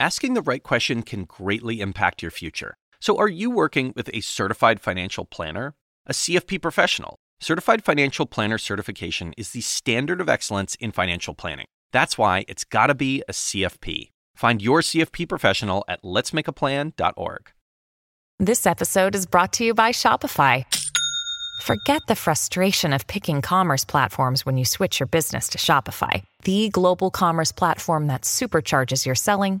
asking the right question can greatly impact your future. So, are you working with a certified financial planner? A CFP professional? Certified Financial Planner certification is the standard of excellence in financial planning. That's why it's got to be a CFP. Find your CFP professional at letsmakeaplan.org. This episode is brought to you by Shopify. Forget the frustration of picking commerce platforms when you switch your business to Shopify, the global commerce platform that supercharges your selling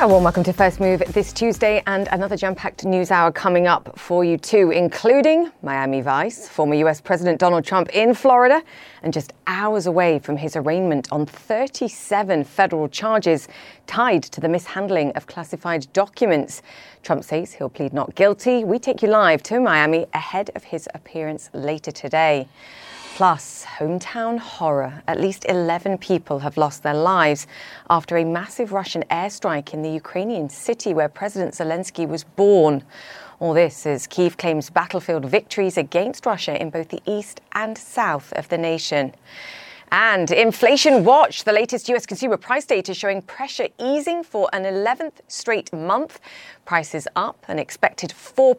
A warm welcome to First Move this Tuesday and another jam packed news hour coming up for you too, including Miami Vice, former US President Donald Trump in Florida, and just hours away from his arraignment on 37 federal charges tied to the mishandling of classified documents. Trump says he'll plead not guilty. We take you live to Miami ahead of his appearance later today. Plus, hometown horror. At least 11 people have lost their lives after a massive Russian airstrike in the Ukrainian city where President Zelensky was born. All this as Kiev claims battlefield victories against Russia in both the east and south of the nation. And Inflation Watch, the latest US consumer price data showing pressure easing for an 11th straight month. Prices up, an expected 4%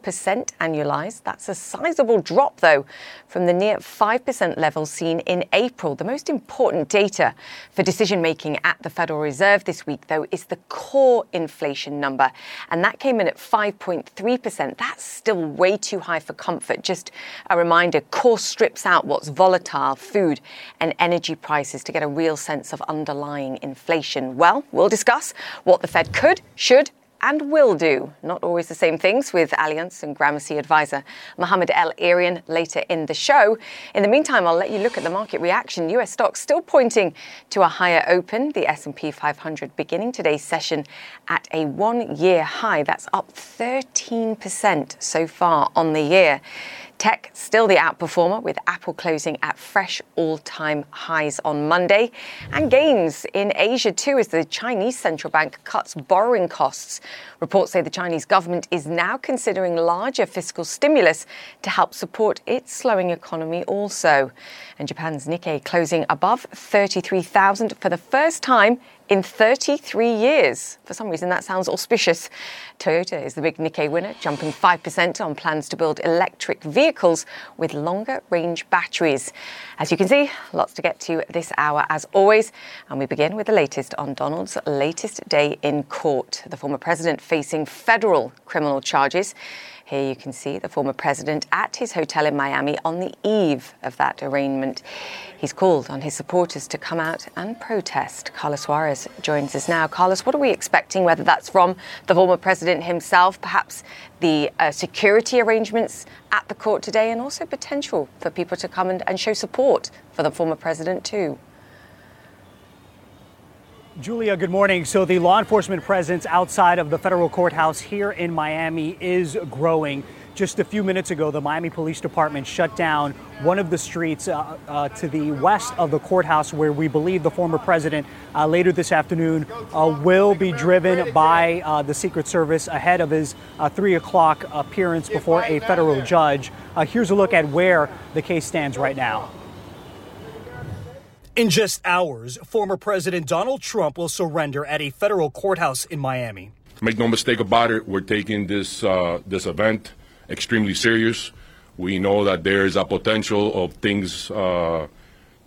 annualized. That's a sizable drop, though, from the near 5% level seen in April. The most important data for decision making at the Federal Reserve this week, though, is the core inflation number. And that came in at 5.3%. That's still way too high for comfort. Just a reminder core strips out what's volatile, food and energy prices to get a real sense of underlying inflation. Well, we'll discuss what the Fed could, should, and will do. Not always the same things with Allianz and Gramercy advisor Mohamed El-Erian later in the show. In the meantime, I'll let you look at the market reaction. US stocks still pointing to a higher open. The S&P 500 beginning today's session at a one-year high. That's up 13% so far on the year. Tech still the outperformer with Apple closing at fresh all time highs on Monday. And gains in Asia too as the Chinese central bank cuts borrowing costs. Reports say the Chinese government is now considering larger fiscal stimulus to help support its slowing economy also. And Japan's Nikkei closing above 33,000 for the first time in 33 years. For some reason, that sounds auspicious. Toyota is the big Nikkei winner, jumping 5% on plans to build electric vehicles with longer range batteries. As you can see, lots to get to this hour as always. And we begin with the latest on Donald's latest day in court. The former president facing federal criminal charges. Here you can see the former president at his hotel in Miami on the eve of that arraignment. He's called on his supporters to come out and protest. Carlos Suarez joins us now. Carlos, what are we expecting, whether that's from the former president himself, perhaps the uh, security arrangements at the court today, and also potential for people to come and, and show support for the former president, too? Julia, good morning. So, the law enforcement presence outside of the federal courthouse here in Miami is growing. Just a few minutes ago, the Miami Police Department shut down one of the streets uh, uh, to the west of the courthouse where we believe the former president uh, later this afternoon uh, will be driven by uh, the Secret Service ahead of his uh, 3 o'clock appearance before a federal judge. here's a look at where the case stands right now. In just hours, former President Donald Trump will surrender at a federal courthouse in Miami. Make no mistake about it, we're taking this uh, this event extremely serious. We know that there is a potential of things uh,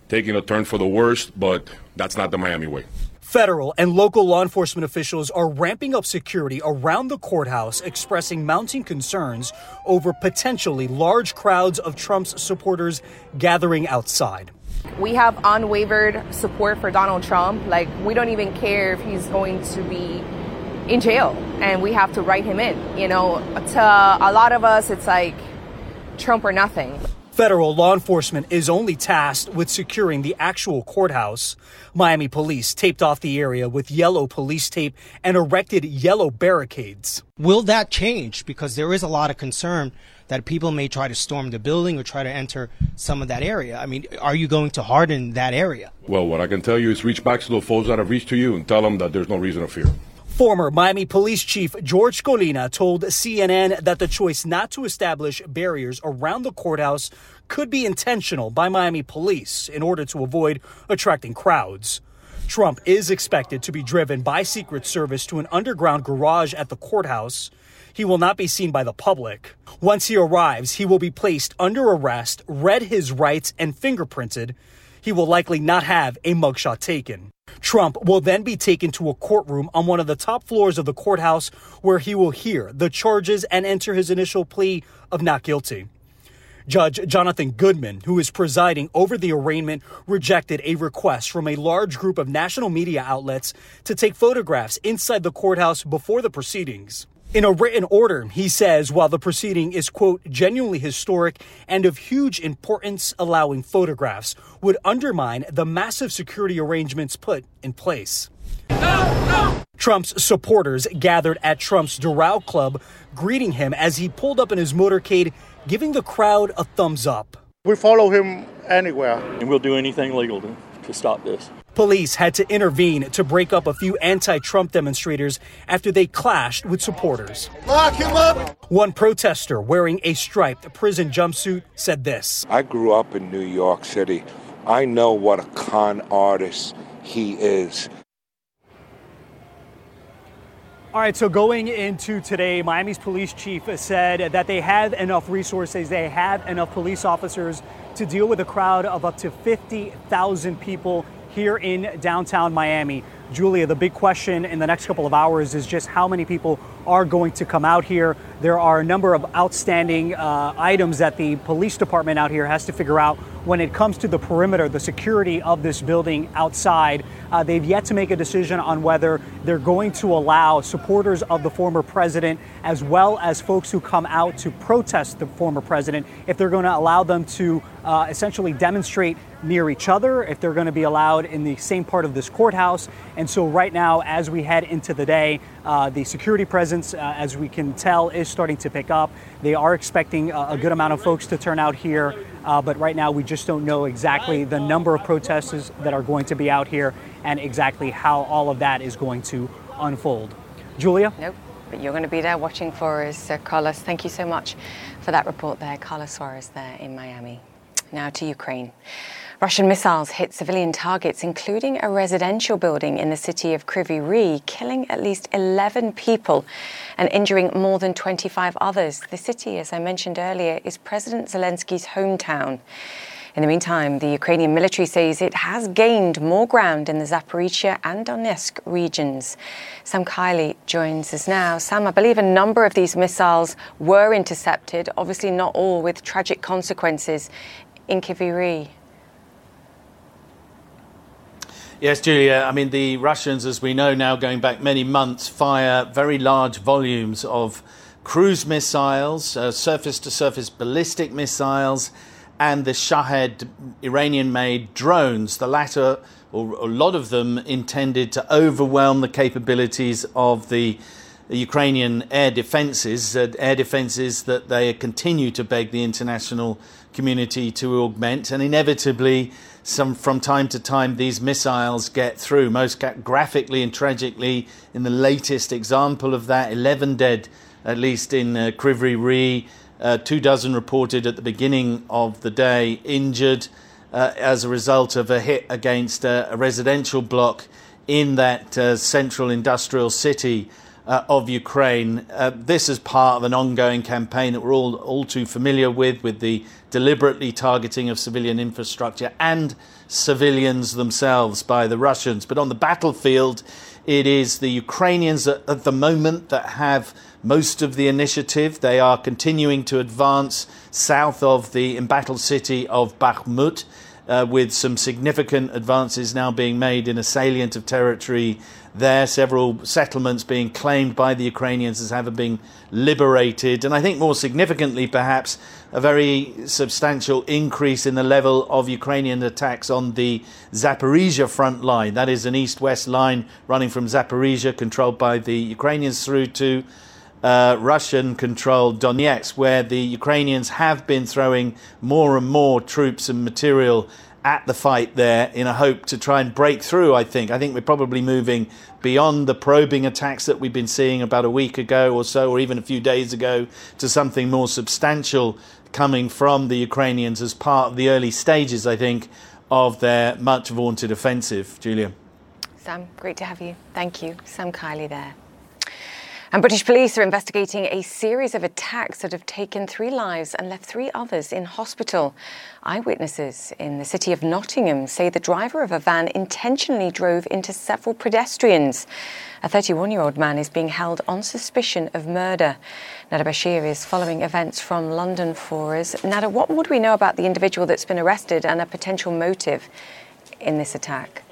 taking a turn for the worst, but that's not the Miami way. Federal and local law enforcement officials are ramping up security around the courthouse, expressing mounting concerns over potentially large crowds of Trump's supporters gathering outside. We have unwavered support for Donald Trump. Like, we don't even care if he's going to be in jail and we have to write him in. You know, to a lot of us, it's like Trump or nothing. Federal law enforcement is only tasked with securing the actual courthouse. Miami police taped off the area with yellow police tape and erected yellow barricades. Will that change? Because there is a lot of concern that people may try to storm the building or try to enter some of that area. I mean, are you going to harden that area? Well, what I can tell you is reach back to the folks that have reached to you and tell them that there's no reason to fear. Former Miami Police Chief George Colina told CNN that the choice not to establish barriers around the courthouse could be intentional by Miami police in order to avoid attracting crowds. Trump is expected to be driven by Secret Service to an underground garage at the courthouse. He will not be seen by the public. Once he arrives, he will be placed under arrest, read his rights, and fingerprinted. He will likely not have a mugshot taken. Trump will then be taken to a courtroom on one of the top floors of the courthouse where he will hear the charges and enter his initial plea of not guilty. Judge Jonathan Goodman, who is presiding over the arraignment, rejected a request from a large group of national media outlets to take photographs inside the courthouse before the proceedings. In a written order, he says while the proceeding is, quote, genuinely historic and of huge importance, allowing photographs would undermine the massive security arrangements put in place. No, no. Trump's supporters gathered at Trump's Doral Club, greeting him as he pulled up in his motorcade, giving the crowd a thumbs up. We follow him anywhere. And we'll do anything legal to, to stop this. Police had to intervene to break up a few anti Trump demonstrators after they clashed with supporters. Lock him up! One protester wearing a striped prison jumpsuit said this I grew up in New York City. I know what a con artist he is. All right, so going into today, Miami's police chief said that they have enough resources, they have enough police officers to deal with a crowd of up to 50,000 people here in downtown Miami. Julia, the big question in the next couple of hours is just how many people are going to come out here. There are a number of outstanding uh, items that the police department out here has to figure out when it comes to the perimeter, the security of this building outside. Uh, they've yet to make a decision on whether they're going to allow supporters of the former president, as well as folks who come out to protest the former president, if they're going to allow them to uh, essentially demonstrate near each other, if they're going to be allowed in the same part of this courthouse. And so, right now, as we head into the day, uh, the security presence, uh, as we can tell, is starting to pick up. They are expecting a, a good amount of folks to turn out here. Uh, but right now, we just don't know exactly the number of protesters that are going to be out here and exactly how all of that is going to unfold. Julia? Nope. But you're going to be there watching for us, uh, Carlos. Thank you so much for that report there. Carlos Suarez there in Miami. Now to Ukraine. Russian missiles hit civilian targets, including a residential building in the city of Kryvyi Rih, killing at least 11 people and injuring more than 25 others. The city, as I mentioned earlier, is President Zelensky's hometown. In the meantime, the Ukrainian military says it has gained more ground in the Zaporizhia and Donetsk regions. Sam Kiley joins us now. Sam, I believe a number of these missiles were intercepted, obviously not all with tragic consequences in Kryvyi Rih. Yes, Julia. I mean, the Russians, as we know now, going back many months, fire very large volumes of cruise missiles, surface to surface ballistic missiles, and the Shahed Iranian made drones, the latter, or a lot of them, intended to overwhelm the capabilities of the Ukrainian air defences, uh, air defences that they continue to beg the international community to augment, and inevitably some from time to time these missiles get through. Most graphically and tragically, in the latest example of that, 11 dead, at least in uh, Kryvyi Rih, uh, two dozen reported at the beginning of the day injured uh, as a result of a hit against a residential block in that uh, central industrial city. Uh, of Ukraine. Uh, this is part of an ongoing campaign that we're all, all too familiar with, with the deliberately targeting of civilian infrastructure and civilians themselves by the Russians. But on the battlefield, it is the Ukrainians at, at the moment that have most of the initiative. They are continuing to advance south of the embattled city of Bakhmut. Uh, with some significant advances now being made in a salient of territory there, several settlements being claimed by the Ukrainians as having been liberated, and I think more significantly, perhaps, a very substantial increase in the level of Ukrainian attacks on the Zaporizhia front line. That is an east west line running from Zaporizhia, controlled by the Ukrainians, through to uh, Russian controlled Donetsk, where the Ukrainians have been throwing more and more troops and material at the fight there in a hope to try and break through, I think. I think we're probably moving beyond the probing attacks that we've been seeing about a week ago or so, or even a few days ago, to something more substantial coming from the Ukrainians as part of the early stages, I think, of their much vaunted offensive. Julia. Sam, great to have you. Thank you. Sam Kiley there. And British police are investigating a series of attacks that have taken three lives and left three others in hospital. Eyewitnesses in the city of Nottingham say the driver of a van intentionally drove into several pedestrians. A 31 year old man is being held on suspicion of murder. Nada Bashir is following events from London for us. Nada, what would we know about the individual that's been arrested and a potential motive in this attack?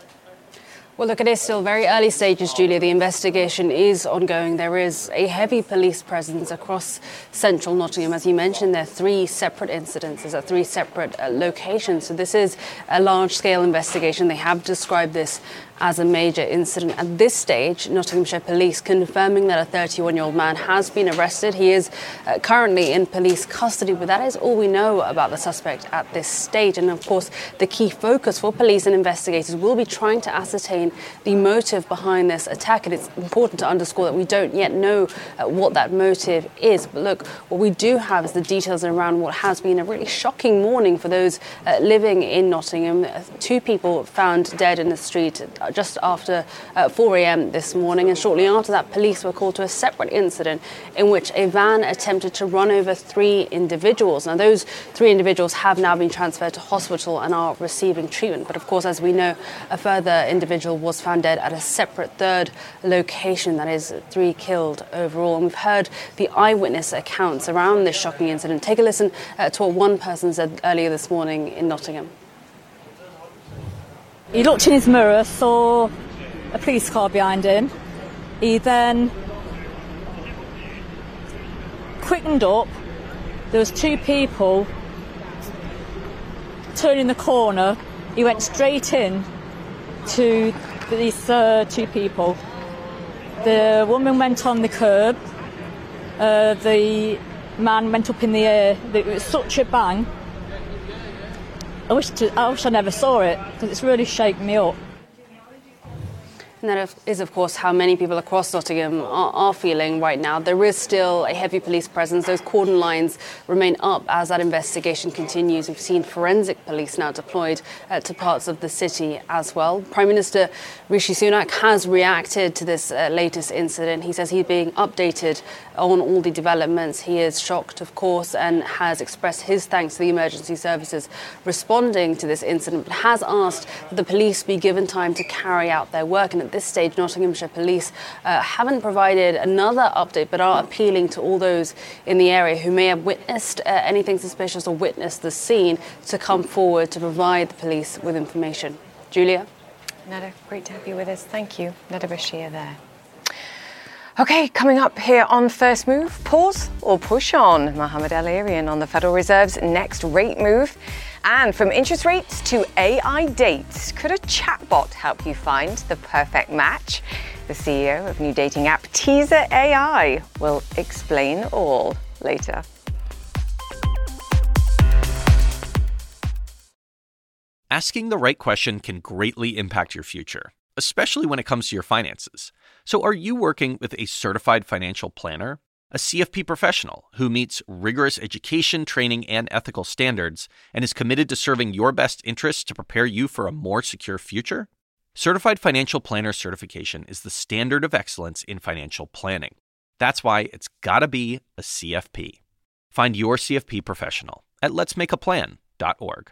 Well, look, it is still very early stages, Julia. The investigation is ongoing. There is a heavy police presence across central Nottingham. As you mentioned, there are three separate incidences at three separate uh, locations. So, this is a large scale investigation. They have described this as a major incident. At this stage, Nottinghamshire Police confirming that a 31 year old man has been arrested. He is uh, currently in police custody, but that is all we know about the suspect at this stage. And of course, the key focus for police and investigators will be trying to ascertain the motive behind this attack. And it's important to underscore that we don't yet know uh, what that motive is. But look, what we do have is the details around what has been a really shocking morning for those uh, living in Nottingham. Two people found dead in the street just after uh, 4 a.m. this morning. And shortly after that, police were called to a separate incident in which a van attempted to run over three individuals. Now, those three individuals have now been transferred to hospital and are receiving treatment. But of course, as we know, a further individual was found dead at a separate third location. That is, three killed overall. And we've heard the eyewitness accounts around this shocking incident. Take a listen uh, to what one person said earlier this morning in Nottingham. He looked in his mirror, saw a police car behind him. He then quickened up. There was two people turning the corner. He went straight in to these uh, two people. The woman went on the curb. Uh, the man went up in the air. It was such a bang. I wish, to, I wish I never saw it because it's really shaken me up. And that is, of course, how many people across Nottingham are, are, feeling right now. There is still a heavy police presence. Those cordon lines remain up as that investigation continues. We've seen forensic police now deployed uh, to parts of the city as well. Prime Minister Rishi Sunak has reacted to this uh, latest incident. He says he's being updated on all the developments. He is shocked, of course, and has expressed his thanks to the emergency services responding to this incident, but has asked that the police be given time to carry out their work. And this stage, Nottinghamshire Police uh, haven't provided another update, but are appealing to all those in the area who may have witnessed uh, anything suspicious or witnessed the scene to come forward to provide the police with information. Julia? Nada, great to have you with us. Thank you. Nada Bashir there. Okay, coming up here on First Move, pause or push on. Mohamed El-Erian on the Federal Reserve's next rate move. And from interest rates to AI dates, could a chatbot help you find the perfect match? The CEO of new dating app Teaser AI will explain all later. Asking the right question can greatly impact your future, especially when it comes to your finances. So, are you working with a certified financial planner? A CFP professional who meets rigorous education, training, and ethical standards and is committed to serving your best interests to prepare you for a more secure future? Certified Financial Planner certification is the standard of excellence in financial planning. That's why it's gotta be a CFP. Find your CFP professional at letsmakeaplan.org.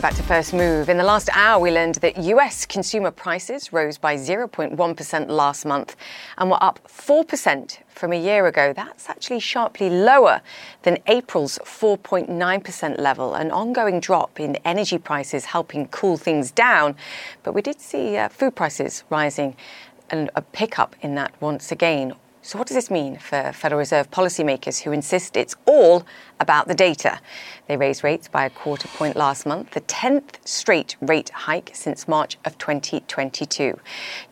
Welcome back to First Move. In the last hour, we learned that US consumer prices rose by 0.1% last month and were up 4% from a year ago. That's actually sharply lower than April's 4.9% level, an ongoing drop in energy prices helping cool things down. But we did see uh, food prices rising and a pickup in that once again. So, what does this mean for Federal Reserve policymakers who insist it's all about the data? They raised rates by a quarter point last month, the 10th straight rate hike since March of 2022.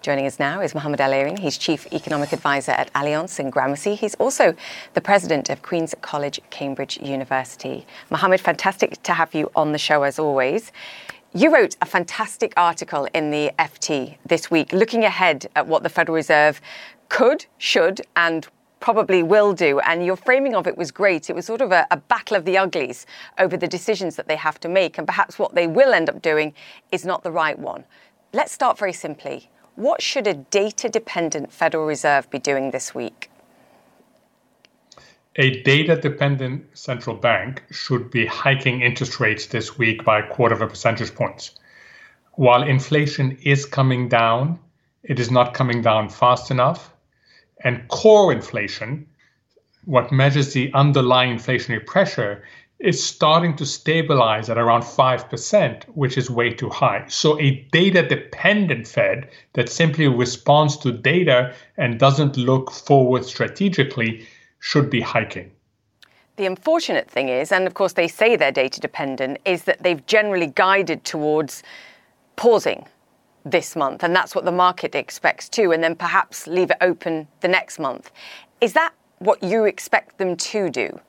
Joining us now is Mohamed El-Erian. He's Chief Economic Advisor at Allianz and Gramercy. He's also the President of Queen's College, Cambridge University. Mohamed, fantastic to have you on the show as always. You wrote a fantastic article in the FT this week looking ahead at what the Federal Reserve could, should, and probably will do. And your framing of it was great. It was sort of a, a, battle of the uglies over the decisions that they have to make. And perhaps what they will end up doing is not the right one. Let's start very simply. What should a data dependent Federal Reserve be doing this week? A data dependent central bank should be hiking interest rates this week by a quarter of a percentage point. While inflation is coming down, it is not coming down fast enough and core inflation, what measures the underlying inflationary pressure, is starting to stabilize at around 5%, which is way too high. So, a data dependent Fed that simply responds to data and doesn't look forward strategically should be hiking. The unfortunate thing is, and of course they say they're data dependent, is that they've generally guided towards pausing this month, and that's what the market expects too, and then perhaps leave it open the next month. Is that what you expect them to do?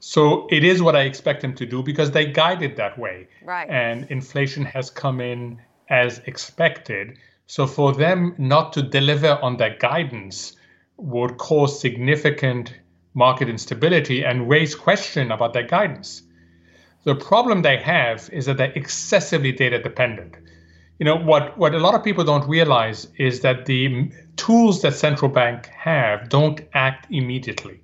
So it is what I expect them to do because they guided that way. Right. And inflation has come in as expected. So for them not to deliver on that guidance would cause significant market instability and raise question about their guidance. The problem they have is that they're excessively data dependent. You know what what a lot of people don't realize is that the tools that central bank have don't act immediately.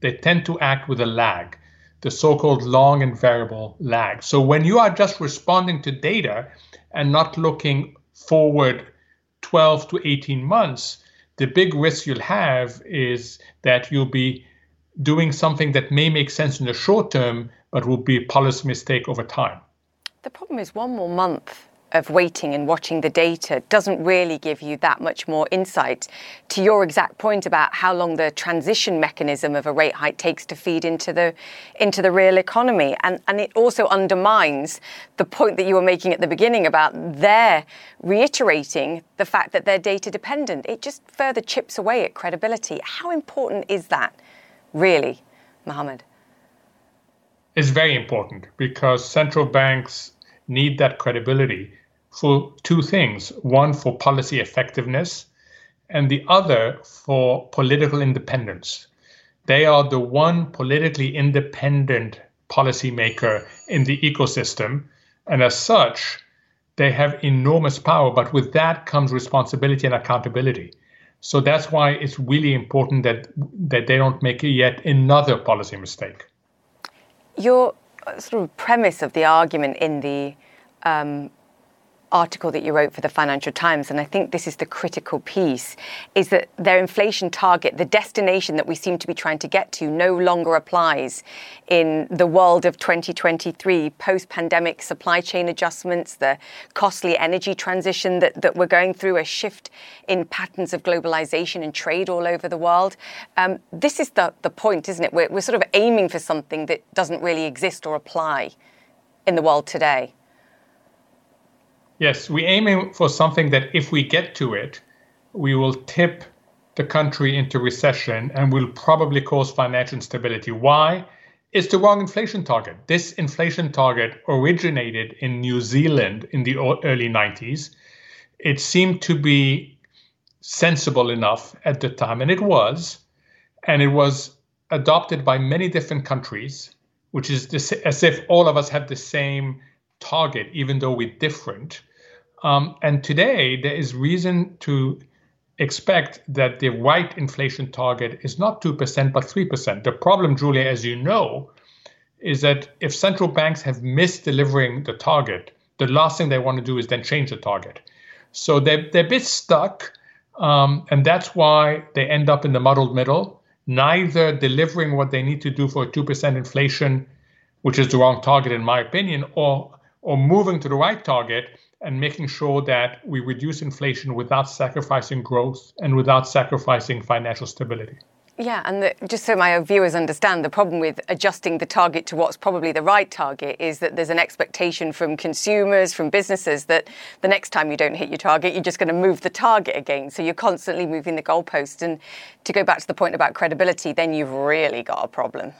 They tend to act with a lag, the so-called long and variable lag. So when you are just responding to data and not looking forward 12 to 18 months, the big risk you'll have is that you'll be doing something that may make sense in the short term but will be a policy mistake over time. The problem is one more month of waiting and watching the data doesn't really give you that much more insight to your exact point about how long the transition mechanism of a rate hike takes to feed into the into the real economy. And and it also undermines the point that you were making at the beginning about their reiterating the fact that they're data dependent. It just further chips away at credibility. How important is that really Mohamed is very important because central banks need that credibility for two things one, for policy effectiveness, and the other, for political independence. They are the one politically independent policymaker in the ecosystem, and as such, they have enormous power, but with that comes responsibility and accountability. So that's why it's really important that that they don't make yet another policy mistake your uh, sort of premise of the argument in the um, article that you wrote for the Financial Times, and I think this is the critical piece, is that their inflation target, the destination that we seem to be trying to get to, no longer applies in the world of 2023, post pandemic supply chain adjustments, the costly energy transition that, that we're going through, a shift in patterns of globalization and trade all over the world. Um, this is the, the point, isn't it? We're, we're sort of aiming for something that doesn't really exist or apply in the world today. Yes, we're aiming for something that if we get to it, we will tip the country into recession and will probably cause financial instability. Why? It's the wrong inflation target. This inflation target originated in New Zealand in the early 90s. It seemed to be sensible enough at the time, and it was. And it was adopted by many different countries, which is as if all of us have the same target, even though we're different. Um, and today, there is reason to expect that the right inflation target is not 2%, but 3%. The problem, Julia, as you know, is that if central banks have missed delivering the target, the last thing they want to do is then change the target. So they're, they're a bit stuck, um, and that's why they end up in the muddled middle, neither delivering what they need to do for a 2% inflation, which is the wrong target, in my opinion, or, or moving to the right target and making sure that we reduce inflation without sacrificing growth and without sacrificing financial stability. Yeah, and the, just so my viewers understand, the problem with adjusting the target to what's probably the right target is that there's an expectation from consumers, from businesses, that the next time you don't hit your target, you're just going to move the target again. So you're constantly moving the goalpost. And to go back to the point about credibility, then you've really got a problem.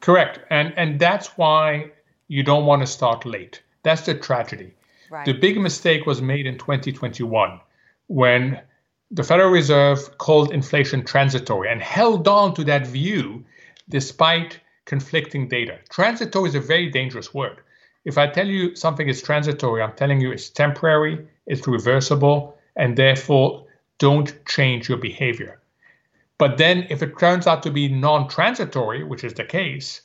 Correct. And, and that's why you don't want to start late. That's the tragedy. Right. The big mistake was made in 2021 when the Federal Reserve called inflation transitory and held on to that view despite conflicting data. Transitory is a very dangerous word. If I tell you something is transitory, I'm telling you it's temporary, it's reversible, and therefore don't change your behavior. But then if it turns out to be non transitory, which is the case,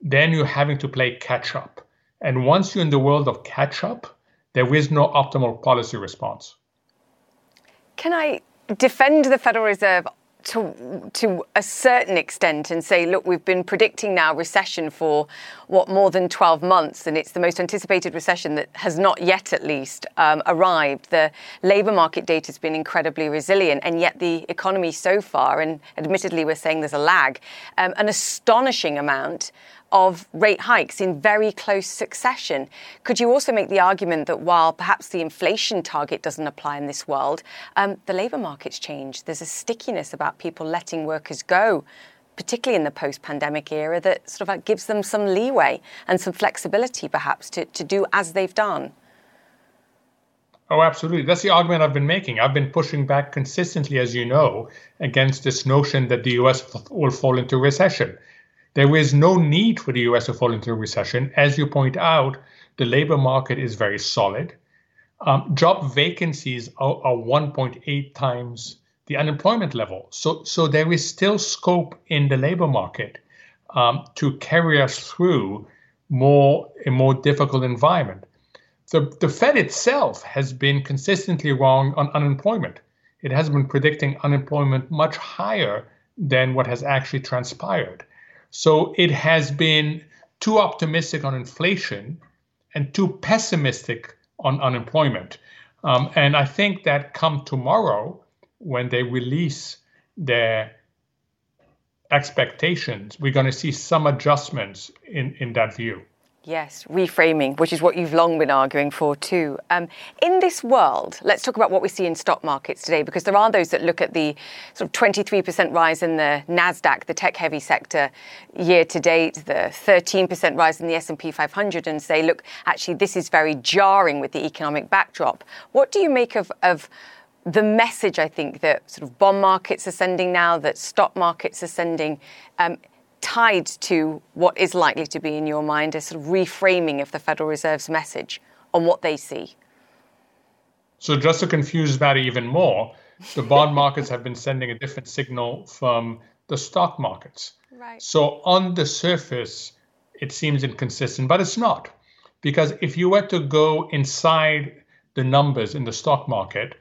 then you're having to play catch up. And once you're in the world of catch up, there is no optimal policy response. Can I defend the Federal Reserve to to a certain extent and say, look, we've been predicting now recession for what more than 12 months, and it's the most anticipated recession that has not yet, at least, um, arrived. The labour market data has been incredibly resilient, and yet the economy so far, and admittedly we're saying there's a lag, um, an astonishing amount of rate hikes in very close succession. Could you also make the argument that while perhaps the inflation target doesn't apply in this world, um, the labour market's changed? There's a stickiness about people letting workers go. Particularly in the post pandemic era, that sort of like gives them some leeway and some flexibility, perhaps, to, to do as they've done. Oh, absolutely. That's the argument I've been making. I've been pushing back consistently, as you know, against this notion that the US will fall into recession. There is no need for the US to fall into a recession. As you point out, the labor market is very solid. Um, job vacancies are, are 1.8 times the unemployment level. So, so there is still scope in the labor market um, to carry us through more a more difficult environment. The, the Fed itself has been consistently wrong on unemployment. It has been predicting unemployment much higher than what has actually transpired. So it has been too optimistic on inflation and too pessimistic on unemployment. Um, and I think that come tomorrow, when they release their expectations, we're going to see some adjustments in, in that view. Yes, reframing, which is what you've long been arguing for too. Um, in this world, let's talk about what we see in stock markets today, because there are those that look at the sort of 23% rise in the Nasdaq, the tech-heavy sector, year to date, the 13% rise in the S&P 500, and say, look, actually, this is very jarring with the economic backdrop. What do you make of, of the message? I think that sort of bond markets are sending now, that stock markets are sending. Um, tied to what is likely to be, in your mind, a sort of reframing of the Federal Reserve's message on what they see? So, just to confuse that even more, the bond markets have been sending a different signal from the stock markets. Right. So, on the surface, it seems inconsistent, but it's not. Because if you were to go inside the numbers in the stock market,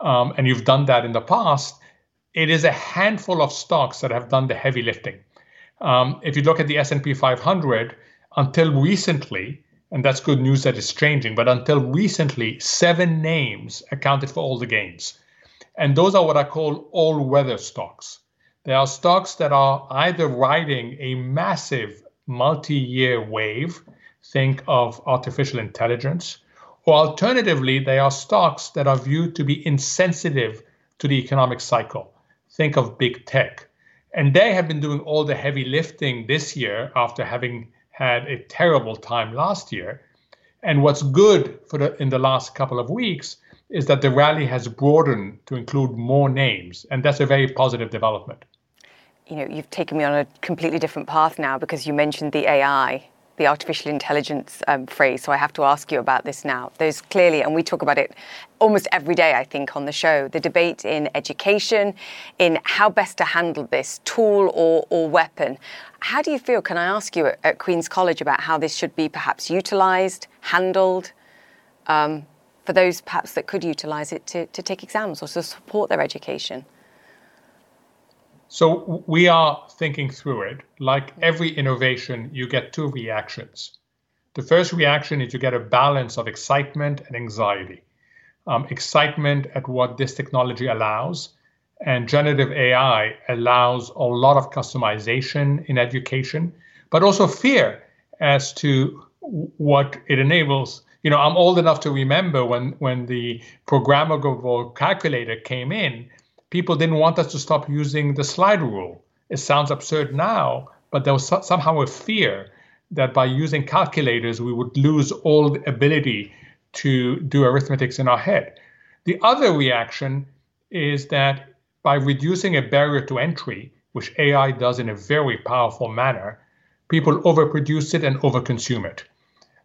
um, and you've done that in the past, it is a handful of stocks that have done the heavy lifting. Um, if you look at the S&P 500, until recently, and that's good news that it's changing, but until recently, seven names accounted for all the gains. And those are what I call all weather stocks. They are stocks that are either riding a massive multi year wave, think of artificial intelligence, or alternatively, they are stocks that are viewed to be insensitive to the economic cycle. Think of big tech. And they have been doing all the heavy lifting this year after having had a terrible time last year. And what's good for the, in the last couple of weeks is that the rally has broadened to include more names, and that's a very positive development. You know, you've taken me on a completely different path now because you mentioned the AI the artificial intelligence um, phrase, so I have to ask you about this now. There's clearly, and we talk about it almost every day, I think, on the show, the debate in education, in how best to handle this tool or, or weapon. How do you feel? Can I ask you at, at Queen's College about how this should be perhaps utilised, handled? Um, for those perhaps that could utilize it to, to take exams or to support their education? So we are thinking through it. Like every innovation, you get two reactions. The first reaction is you get a balance of excitement and anxiety. Um, excitement at what this technology allows, and generative AI allows a lot of customization in education, but also fear as to what it enables you know, I'm old enough to remember when when the programmable calculator came in, people didn't want us to stop using the slide rule. It sounds absurd now, but there was somehow a fear that by using calculators we would lose all the ability to do arithmetics in our head. The other reaction is that by reducing a barrier to entry, which AI does in a very powerful manner, people overproduce it and overconsume it.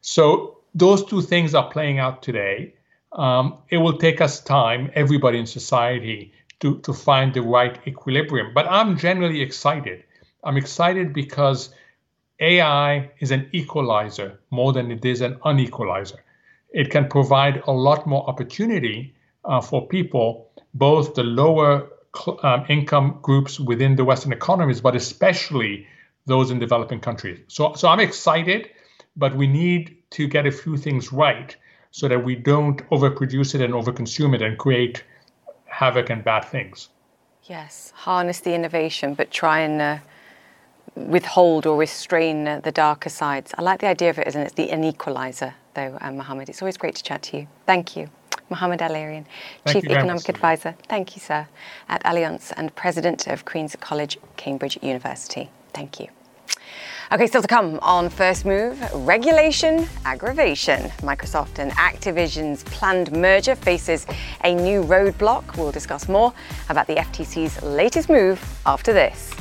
So those two things are playing out today. Um, it will take us time, everybody in society, to, to find the right equilibrium. But I'm generally excited. I'm excited because AI is an equalizer more than it is an unequalizer. It can provide a lot more opportunity uh, for people, both the lower um, income groups within the Western economies, but especially those in developing countries. So, so I'm excited, but we need to get a few things right so that we don't overproduce it and overconsume it and create havoc and bad things. Yes, harness the innovation, but try and uh, withhold or restrain uh, the darker sides. I like the idea of it, isn't it? It's the inequalizer, though, uh, Mohamed. It's always great to chat to you. Thank you. Mohamed El-Erian, Chief Economic Advisor. Thank you, sir, at Allianz and President of Queen's College, Cambridge University. Thank you. Okay, still to come on First Move regulation aggravation. Microsoft and Activision's planned merger faces a new roadblock. We'll discuss more about the FTC's latest move after this.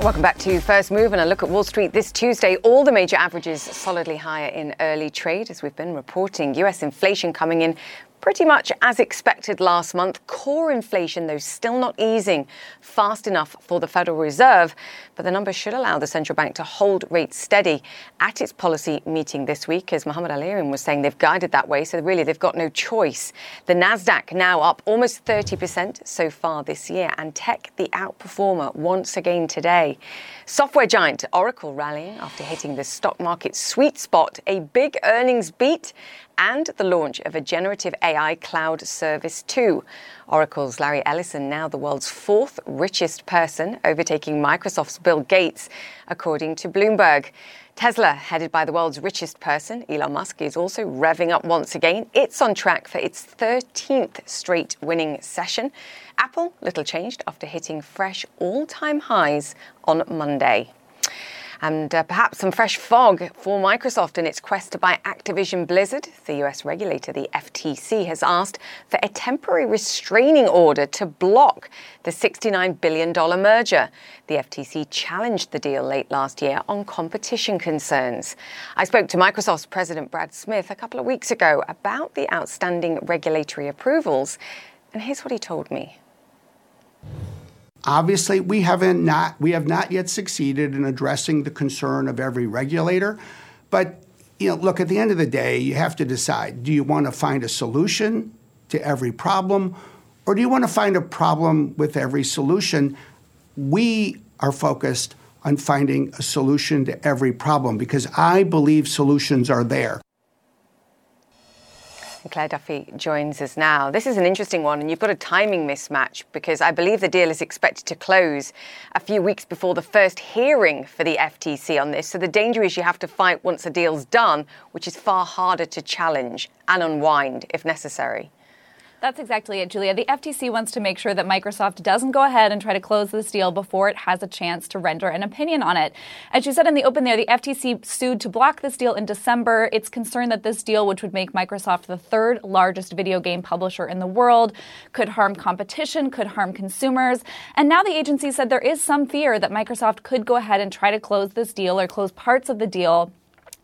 Welcome back to First Move and a look at Wall Street this Tuesday. All the major averages solidly higher in early trade, as we've been reporting. US inflation coming in Pretty much as expected last month. Core inflation, though, still not easing fast enough for the Federal Reserve, but the numbers should allow the central bank to hold rates steady at its policy meeting this week. As Mohamed El-Erian was saying, they've guided that way, so really they've got no choice. The Nasdaq now up almost 30% so far this year, and tech the outperformer once again today. Software giant Oracle rallying after hitting the stock market sweet spot, a big earnings beat and the launch of a generative AI cloud service too. Oracle's Larry Ellison, now the world's fourth richest person, overtaking Microsoft's Bill Gates, according to Bloomberg. Tesla, headed by the world's richest person, Elon Musk, is also revving up once again. It's on track for its 13th straight winning session. Apple, little changed after hitting fresh all time highs on Monday and uh, perhaps some fresh fog for Microsoft in its quest to buy Activision Blizzard. The US regulator, the FTC, has asked for a temporary restraining order to block the $69 billion merger. The FTC challenged the deal late last year on competition concerns. I spoke to Microsoft's president, Brad Smith, a couple of weeks ago about the outstanding regulatory approvals, and here's what he told me. Obviously, we haven't not we have not yet succeeded in addressing the concern of every regulator, but you know, look at the end of the day, you have to decide: do you want to find a solution to every problem, or do you want to find a problem with every solution? We are focused on finding a solution to every problem because I believe solutions are there. Claire Duffy joins us now. This is an interesting one, and you've got a timing mismatch because I believe the deal is expected to close a few weeks before the first hearing for the FTC on this. So the danger is you have to fight once a deal's done, which is far harder to challenge and unwind if necessary. That's exactly it, Julia. The FTC wants to make sure that Microsoft doesn't go ahead and try to close this deal before it has a chance to render an opinion on it. As you said in the open there, the FTC sued to block this deal in December. It's concerned that this deal, which would make Microsoft the third largest video game publisher in the world, could harm competition, could harm consumers. And now the agency said there is some fear that Microsoft could go ahead and try to close this deal or close parts of the deal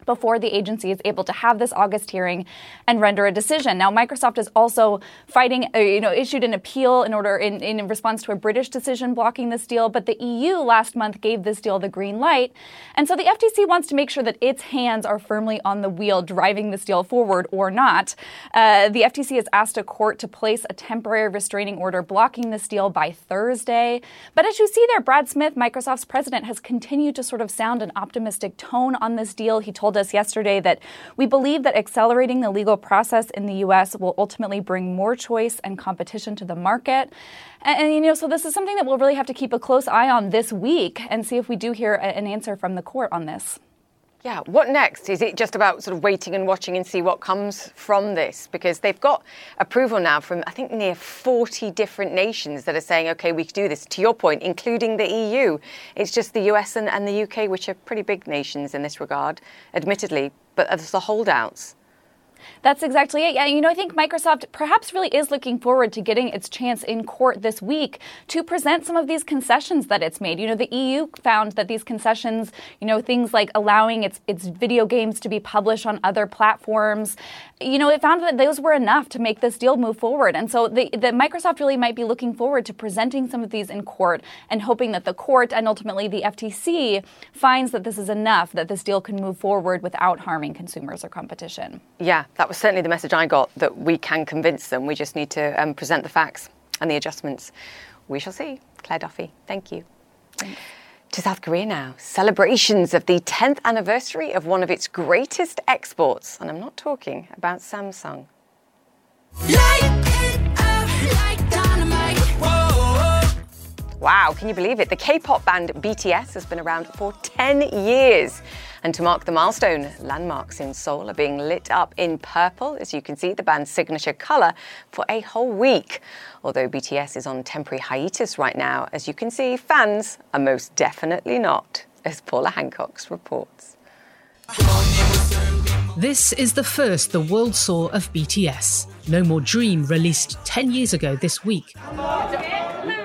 before the agency is able to have this August hearing and render a decision. Now, Microsoft is also fighting, uh, you know, issued an appeal in order in, in response to a British decision blocking this deal, but the EU last month gave this deal the green light. And so the FTC wants to make sure that its hands are firmly on the wheel driving this deal forward or not. Uh, the FTC has asked a court to place a temporary restraining order blocking this deal by Thursday. But as you see there, Brad Smith, Microsoft's president, has continued to sort of sound an optimistic tone on this deal. He told told us yesterday that we believe that accelerating the legal process in the U.S. will ultimately bring more choice and competition to the market. And, and, you know, so this is something that we'll really have to keep a close eye on this week and see if we do hear an answer from the court on this. Yeah, what next? Is it just about sort of waiting and watching and see what comes from this? Because they've got approval now from, I think, near 40 different nations that are saying, okay, we do this, to your point, including the EU. It's just the US and, and the UK, which are pretty big nations in this regard, admittedly, but there's the holdouts. That's exactly it. Yeah, you know, I think Microsoft perhaps really is looking forward to getting its chance in court this week to present some of these concessions that it's made. You know, the EU found that these concessions, you know, things like allowing its its video games to be published on other platforms, you know, it found that those were enough to make this deal move forward. And so the, the Microsoft really might be looking forward to presenting some of these in court and hoping that the court and ultimately the FTC finds that this is enough that this deal can move forward without harming consumers or competition. Yeah, that was certainly the message I got that we can convince them. We just need to um, present the facts and the adjustments. We shall see. Claire Duffy, thank you. To South Korea now. Celebrations of the 10th anniversary of one of its greatest exports. And I'm not talking about Samsung. Wow, can you believe it? The K pop band BTS has been around for 10 years. And to mark the milestone, landmarks in Seoul are being lit up in purple, as you can see, the band's signature colour, for a whole week. Although BTS is on temporary hiatus right now, as you can see, fans are most definitely not, as Paula Hancocks reports. This is the first the world saw of BTS. No More Dream released 10 years ago this week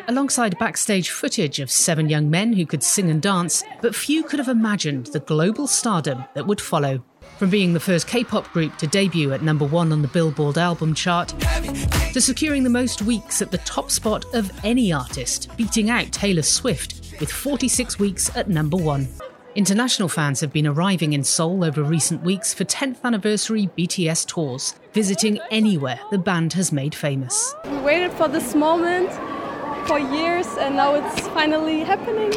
alongside backstage footage of seven young men who could sing and dance, but few could have imagined the global stardom that would follow. From being the first K pop group to debut at number one on the Billboard album chart, to securing the most weeks at the top spot of any artist, beating out Taylor Swift with 46 weeks at number one. International fans have been arriving in Seoul over recent weeks for 10th anniversary BTS tours, visiting anywhere the band has made famous. We waited for this moment for years and now it's finally happening.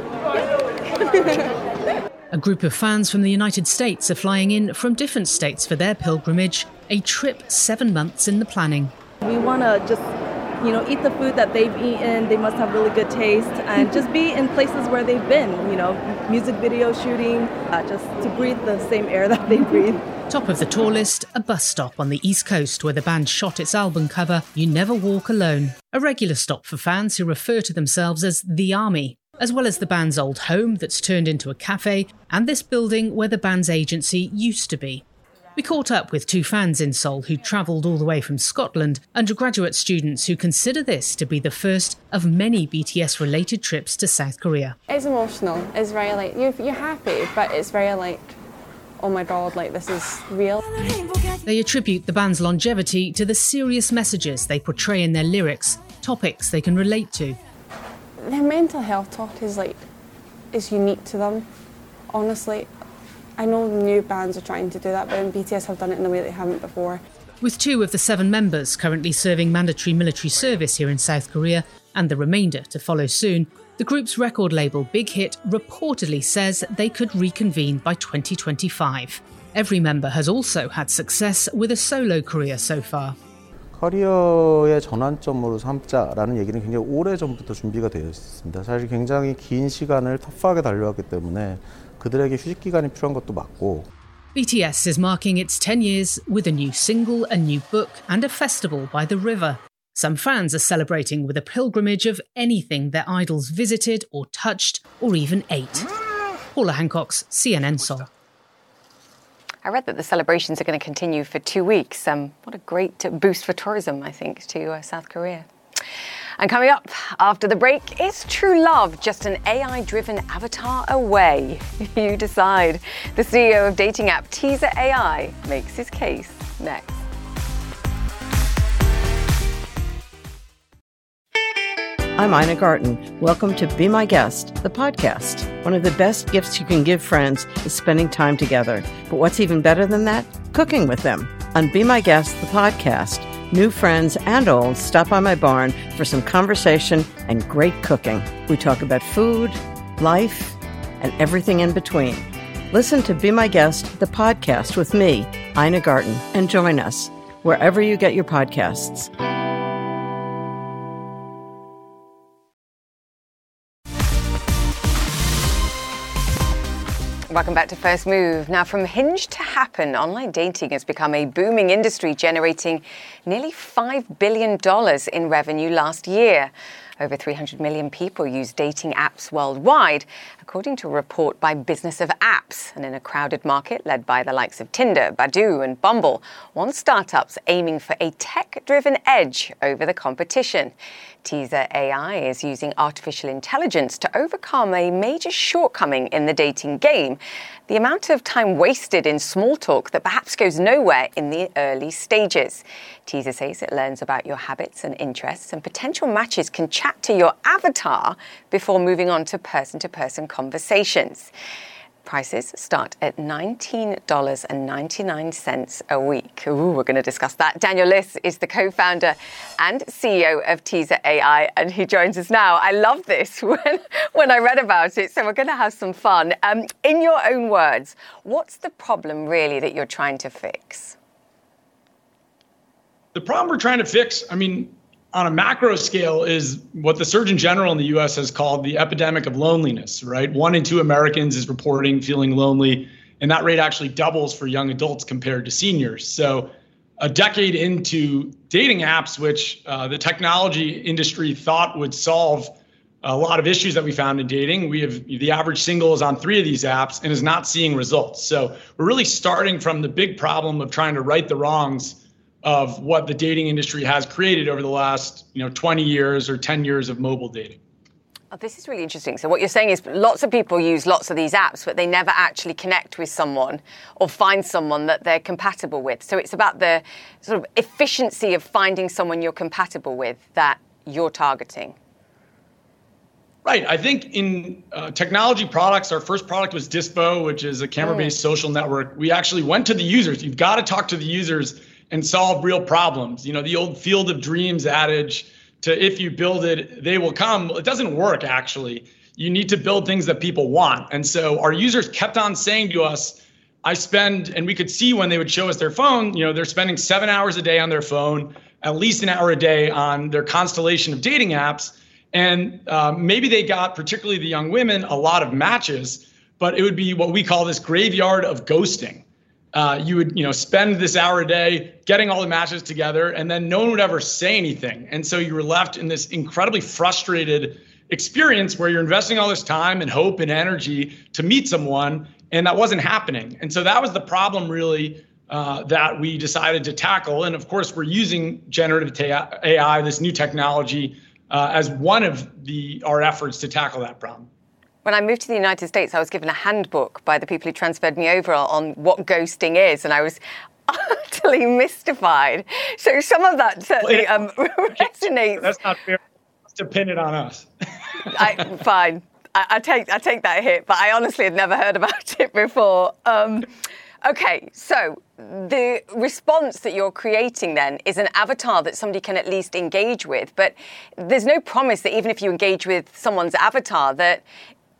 a group of fans from the United States are flying in from different states for their pilgrimage, a trip seven months in the planning. We want to just you know, eat the food that they've eaten. They must have really good taste, and just be in places where they've been. You know, music video shooting, uh, just to breathe the same air that they breathe. Top of the tour list, a bus stop on the East Coast where the band shot its album cover, You Never Walk Alone. A regular stop for fans who refer to themselves as The Army, as well as the band's old home that's turned into a cafe, and this building where the band's agency used to be. We caught up with two fans in Seoul who travelled all the way from Scotland, undergraduate students who consider this to be the first of many BTS related trips to South Korea. It's emotional, it's very like, you're, you're happy, but it's very like, oh my god, like this is real. They attribute the band's longevity to the serious messages they portray in their lyrics, topics they can relate to. Their mental health talk is like, is unique to them. Honestly, I know new bands are trying to do that, but BTS have done it in a way they haven't before. With two of the seven members currently serving mandatory military service here in South Korea, and the remainder to follow soon, the group's record label Big Hit reportedly says they could reconvene by 2025. Every member has also had success with a solo career so far. 커리어의 전환점으로 삼자라는 얘기는 굉장히 오래 전부터 준비가 되어 있습니다. 사실 굉장히 긴 시간을 터프하게 달려왔기 때문에 그들에게 휴식 기간이 필요한 것도 맞고 BTS is marking its 10 years with a new single, a new book, and a festival by the river. Some fans are celebrating with a pilgrimage of anything their idols visited or touched or even ate. Paula Hancocks CNN Seoul. I read that the celebrations are going to continue for two weeks. Um, what a great boost for tourism, I think, to uh, South Korea. And coming up after the break, is true love just an AI driven avatar away? If you decide. The CEO of dating app Teaser AI makes his case next. I'm Ina Garten. Welcome to Be My Guest, the podcast. One of the best gifts you can give friends is spending time together. But what's even better than that? Cooking with them. On Be My Guest, the podcast, new friends and old stop by my barn for some conversation and great cooking. We talk about food, life, and everything in between. Listen to Be My Guest, the podcast with me, Ina Garten, and join us wherever you get your podcasts. Welcome back to First Move. Now, from Hinge to Happn, online dating has become a booming industry, generating nearly $5 billion in revenue last year. Over 300 million people use dating apps worldwide, according to a report by Business of Apps. And in a crowded market led by the likes of Tinder, Badoo, and Bumble, one startup's aiming for a tech driven edge over the competition. Teaser AI is using artificial intelligence to overcome a major shortcoming in the dating game the amount of time wasted in small talk that perhaps goes nowhere in the early stages. Teaser says it learns about your habits and interests, and potential matches can chat to your avatar before moving on to person to person conversations. Prices start at $19.99 a week. Ooh, we're going to discuss that. Daniel Liss is the co founder and CEO of Teaser AI, and he joins us now. I love this when, when I read about it, so we're going to have some fun. Um, in your own words, what's the problem really that you're trying to fix? The problem we're trying to fix, I mean, on a macro scale is what the Surgeon General in the US has called the epidemic of loneliness, right? One in two Americans is reporting feeling lonely, and that rate actually doubles for young adults compared to seniors. So, a decade into dating apps, which uh, the technology industry thought would solve a lot of issues that we found in dating, we have the average single is on three of these apps and is not seeing results. So, we're really starting from the big problem of trying to right the wrongs of what the dating industry has created over the last you know 20 years or 10 years of mobile dating. Oh, this is really interesting. So, what you're saying is lots of people use lots of these apps, but they never actually connect with someone or find someone that they're compatible with. So, it's about the sort of efficiency of finding someone you're compatible with that you're targeting. Right. I think in uh, technology products, our first product was Dispo, which is a camera based mm. social network. We actually went to the users. You've got to talk to the users and solve real problems. You know, the old field of dreams adage to if you build it, they will come. It doesn't work actually. You need to build things that people want. And so our users kept on saying to us, I spend, and we could see when they would show us their phone, you know, they're spending seven hours a day on their phone, at least an hour a day on their constellation of dating apps. And uh, maybe they got, particularly the young women, a lot of matches, but it would be what we call this graveyard of ghosting uh, you would you know spend this hour a day getting all the matches together and then no one would ever say anything. And so you were left in this incredibly frustrated experience where you're investing all this time and hope and energy to meet someone and that wasn't happening. And so that was the problem really uh, that we decided to tackle. And of course we're using generative ai this new technology uh, as one of the our efforts to tackle that problem when I moved to the United States, I was given a handbook by the people who transferred me over on what ghosting is, and I was utterly mystified. So some of that certainly um, resonates. That's not fair It's dependent on us. I, fine, I, I, take I take that hit, but I honestly had never heard about it before. Um, okay, so the response that you're creating then is an avatar that somebody can at least engage with, but there's no promise that even if you engage with someone's avatar, that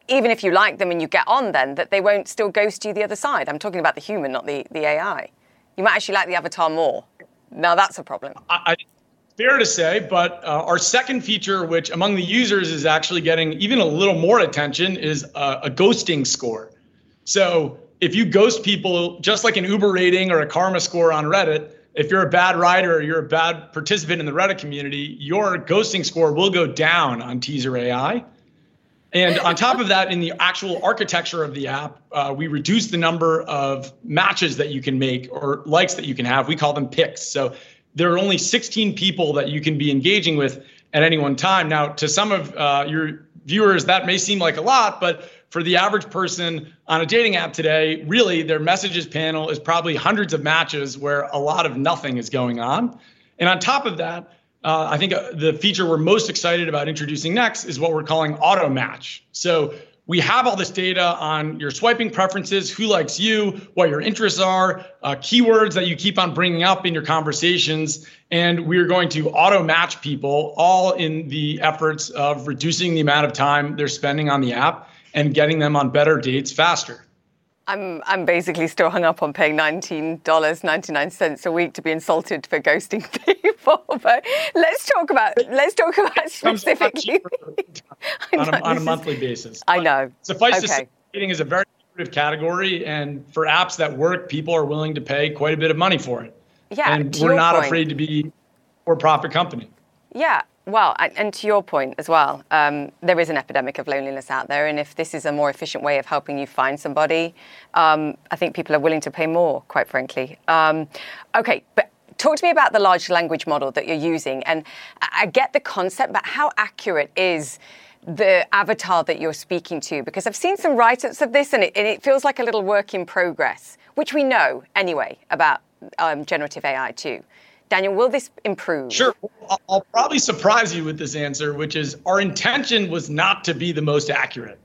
even if you like them and you get on, then that they won't still ghost you the other side. I'm talking about the human, not the, the AI. You might actually like the avatar more. Now that's a problem. I, I fair to say, but uh, our second feature, which among the users is actually getting even a little more attention, is a, a ghosting score. So if you ghost people, just like an Uber rating or a karma score on Reddit, if you're a bad rider or you're a bad participant in the Reddit community, your ghosting score will go down on Teaser AI. And on top of that, in the actual architecture of the app, uh, we reduce the number of matches that you can make or likes that you can have. We call them picks. So there are only 16 people that you can be engaging with at any one time. Now, to some of uh, your viewers, that may seem like a lot, but for the average person on a dating app today, really their messages panel is probably hundreds of matches where a lot of nothing is going on. And on top of that, uh, I think uh, the feature we're most excited about introducing next is what we're calling auto match. So we have all this data on your swiping preferences, who likes you, what your interests are, uh, keywords that you keep on bringing up in your conversations, and we're going to auto match people all in the efforts of reducing the amount of time they're spending on the app and getting them on better dates faster. I'm I'm basically still hung up on paying nineteen dollars ninety nine cents a week to be insulted for ghosting people. But let's talk about let's talk about specifically on, a, on a monthly basis. I know. Suffice okay. to say, dating is a very lucrative category, and for apps that work, people are willing to pay quite a bit of money for it. Yeah, and we're not point. afraid to be for profit company. Yeah, well, and to your point as well, um, there is an epidemic of loneliness out there, and if this is a more efficient way of helping you find somebody, um, I think people are willing to pay more, quite frankly. Um, okay, but talk to me about the large language model that you're using, and I get the concept, but how accurate is the avatar that you're speaking to? Because I've seen some write-ups of this, and it, and it feels like a little work in progress, which we know anyway about um, generative AI too. Daniel, will this improve? Sure. I'll probably surprise you with this answer, which is our intention was not to be the most accurate.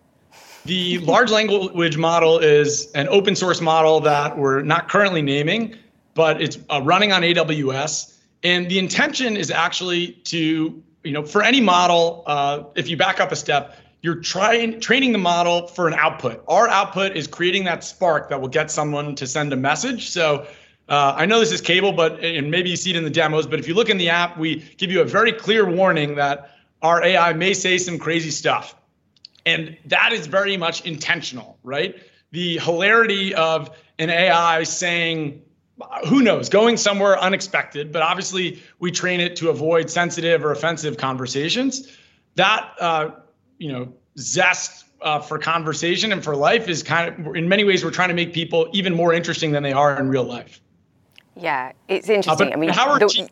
The large language model is an open source model that we're not currently naming, but it's uh, running on AWS. And the intention is actually to, you know, for any model, uh, if you back up a step, you're trying training the model for an output. Our output is creating that spark that will get someone to send a message. So uh, I know this is cable, but and maybe you see it in the demos. But if you look in the app, we give you a very clear warning that our AI may say some crazy stuff, and that is very much intentional, right? The hilarity of an AI saying, "Who knows?" going somewhere unexpected, but obviously we train it to avoid sensitive or offensive conversations. That uh, you know zest uh, for conversation and for life is kind of in many ways we're trying to make people even more interesting than they are in real life. Yeah, it's interesting. Uh, I mean, how we're, the,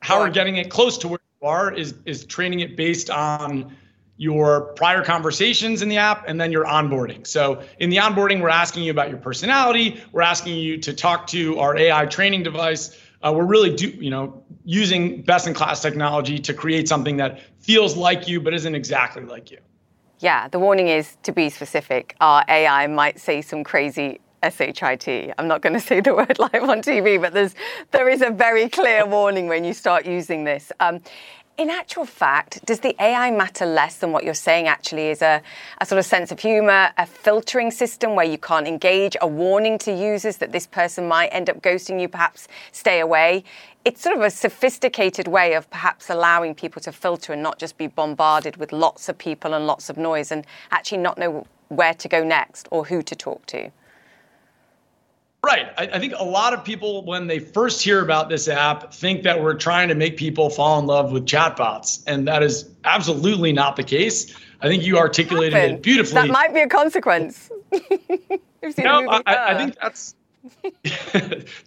how we're getting it close to where you are is is training it based on your prior conversations in the app and then your onboarding. So in the onboarding, we're asking you about your personality. We're asking you to talk to our AI training device. Uh, we're really do you know using best in class technology to create something that feels like you but isn't exactly like you. Yeah, the warning is to be specific. Our AI might say some crazy shit. I'm not going to say the word live on TV, but there's there is a very clear warning when you start using this. Um, in actual fact, does the AI matter less than what you're saying actually is a, a sort of sense of humor, a filtering system where you can't engage, a warning to users that this person might end up ghosting you, perhaps stay away? It's sort of a sophisticated way of perhaps allowing people to filter and not just be bombarded with lots of people and lots of noise and actually not know where to go next or who to talk to. Right. I, I, think a lot of people, when they first hear about this app, think that we're trying to make people fall in love with chatbots. And that is absolutely not the case. I think you articulated it beautifully. That might be a consequence. no, I, I, uh. think that's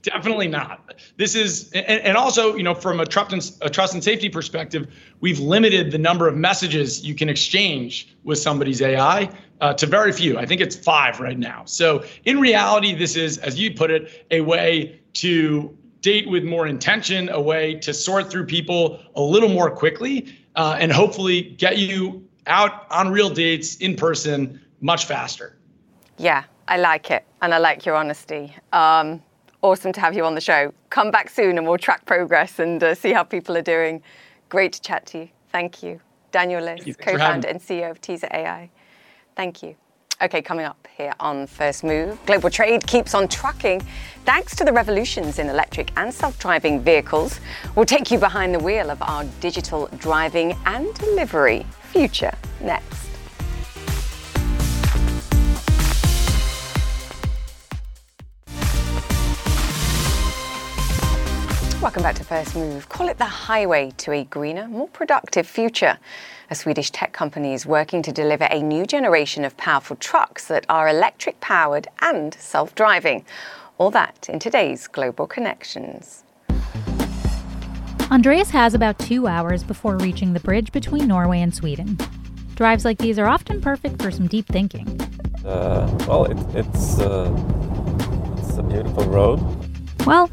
Definitely not. This is, and, and, also, you know, from a trust, and, a trust and safety perspective, we've limited the number of messages you can exchange with somebody's AI uh, to very few. I think it's five right now. So, in reality, this is, as you put it, a way to date with more intention, a way to sort through people a little more quickly, uh, and hopefully get you out on real dates in person much faster. Yeah, I like it, and I like your honesty. Um, awesome to have you on the show. Come back soon, and we'll track progress and uh, see how people are doing. Great to chat to you. Thank you, Daniel Liss, co-founder and CEO of Teaser AI. Thank you. Okay, coming up here on First Move, global trade keeps on trucking thanks to the revolutions in electric and self driving vehicles. We'll take you behind the wheel of our digital driving and delivery future next. Welcome back to First Move. Call it the highway to a greener, more productive future. A Swedish tech company is working to deliver a new generation of powerful trucks that are electric powered and self driving. All that in today's Global Connections. Andreas has about two hours before reaching the bridge between Norway and Sweden. Drives like these are often perfect for some deep thinking. Uh, well, it, it's, uh, it's a beautiful road. Well,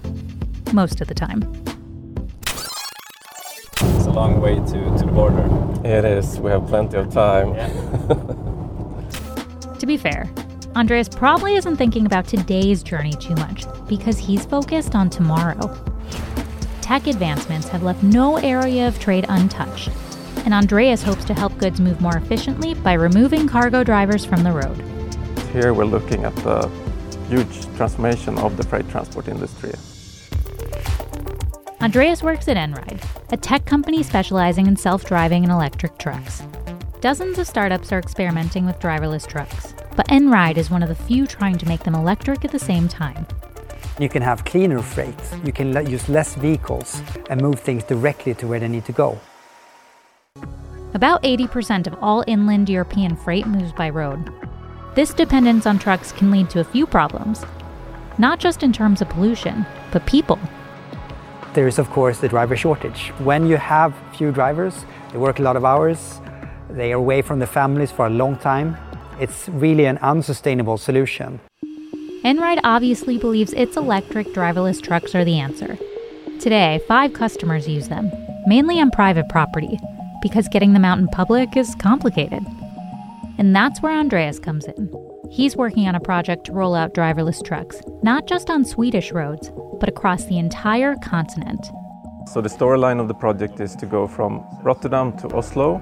most of the time. It's a long way to, to the border. It is. We have plenty of time. Yeah. to be fair, Andreas probably isn't thinking about today's journey too much because he's focused on tomorrow. Tech advancements have left no area of trade untouched, and Andreas hopes to help goods move more efficiently by removing cargo drivers from the road. Here we're looking at the huge transformation of the freight transport industry. Andreas works at Einride, a tech company specializing in self driving and electric trucks. Dozens of startups are experimenting with driverless trucks, but Einride is one of the few trying to make them electric at the same time. You can have cleaner freight, you can use less vehicles and move things directly to where they need to go. About 80% of all inland European freight moves by road. This dependence on trucks can lead to a few problems, not just in terms of pollution, but people. There is, of course, the driver shortage. When you have few drivers, they work a lot of hours, they are away from their families for a long time. It's really an unsustainable solution. Einride obviously believes its electric driverless trucks are the answer. Today, five customers use them, mainly on private property, because getting them out in public is complicated. And that's where Andreas comes in. He's working on a project to roll out driverless trucks, not just on Swedish roads, but across the entire continent. So, the storyline of the project is to go from Rotterdam to Oslo.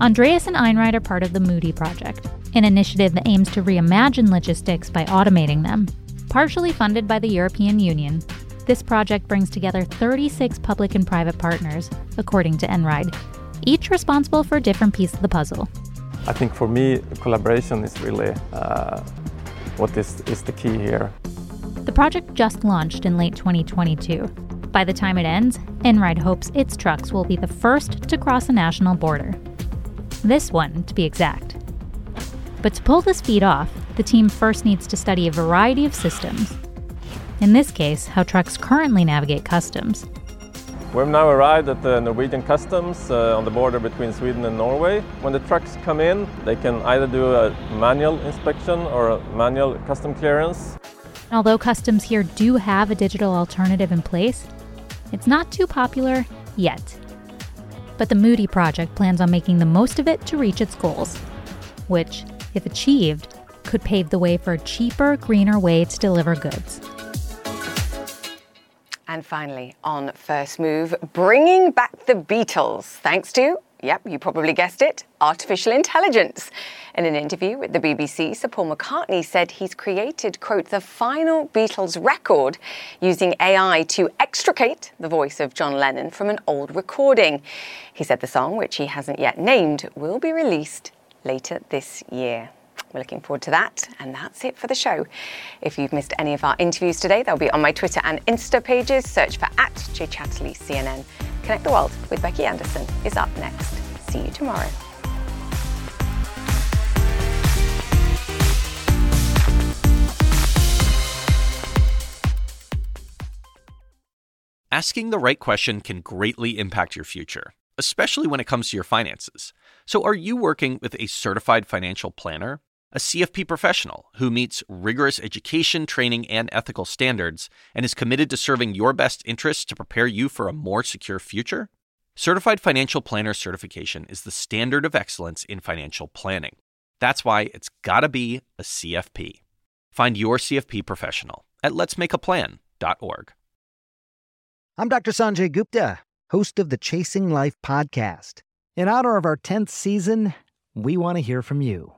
Andreas and Einride are part of the MODI project, an initiative that aims to reimagine logistics by automating them. Partially funded by the European Union, this project brings together 36 public and private partners, according to Einride, each responsible for a different piece of the puzzle. I think for me, collaboration is really uh, what is, is the key here. The project just launched in late 2022. By the time it ends, Einride hopes its trucks will be the first to cross a national border. This one, to be exact. But to pull this feat off, the team first needs to study a variety of systems. In this case, how trucks currently navigate customs. We've now arrived at the Norwegian customs uh, on the border between Sweden and Norway. When the trucks come in, they can either do a manual inspection or a manual custom clearance. Although customs here do have a digital alternative in place, it's not too popular yet. But the MODI project plans on making the most of it to reach its goals, which, if achieved, could pave the way for a cheaper, greener way to deliver goods. And finally, on First Move, bringing back the Beatles, thanks to, yep, you probably guessed it, artificial intelligence. In an interview with the BBC, Sir Paul McCartney said he's created, quote, the final Beatles record using AI to extricate the voice of John Lennon from an old recording. He said the song, which he hasn't yet named, will be released later this year. We're looking forward to that. And that's it for the show. If you've missed any of our interviews today, they'll be on my Twitter and Insta pages. Search for at JChatterley CNN. Connect the World with Becky Anderson is up next. See you tomorrow. Asking the right question can greatly impact your future, especially when it comes to your finances. So, are you working with a certified financial planner? A CFP professional who meets rigorous education, training, and ethical standards and is committed to serving your best interests to prepare you for a more secure future? Certified Financial Planner certification is the standard of excellence in financial planning. That's why it's got to be a CFP. Find your CFP professional at letsmakeaplan.org. I'm Dr. Sanjay Gupta, host of the Chasing Life podcast. In honor of our 10th season, we want to hear from you.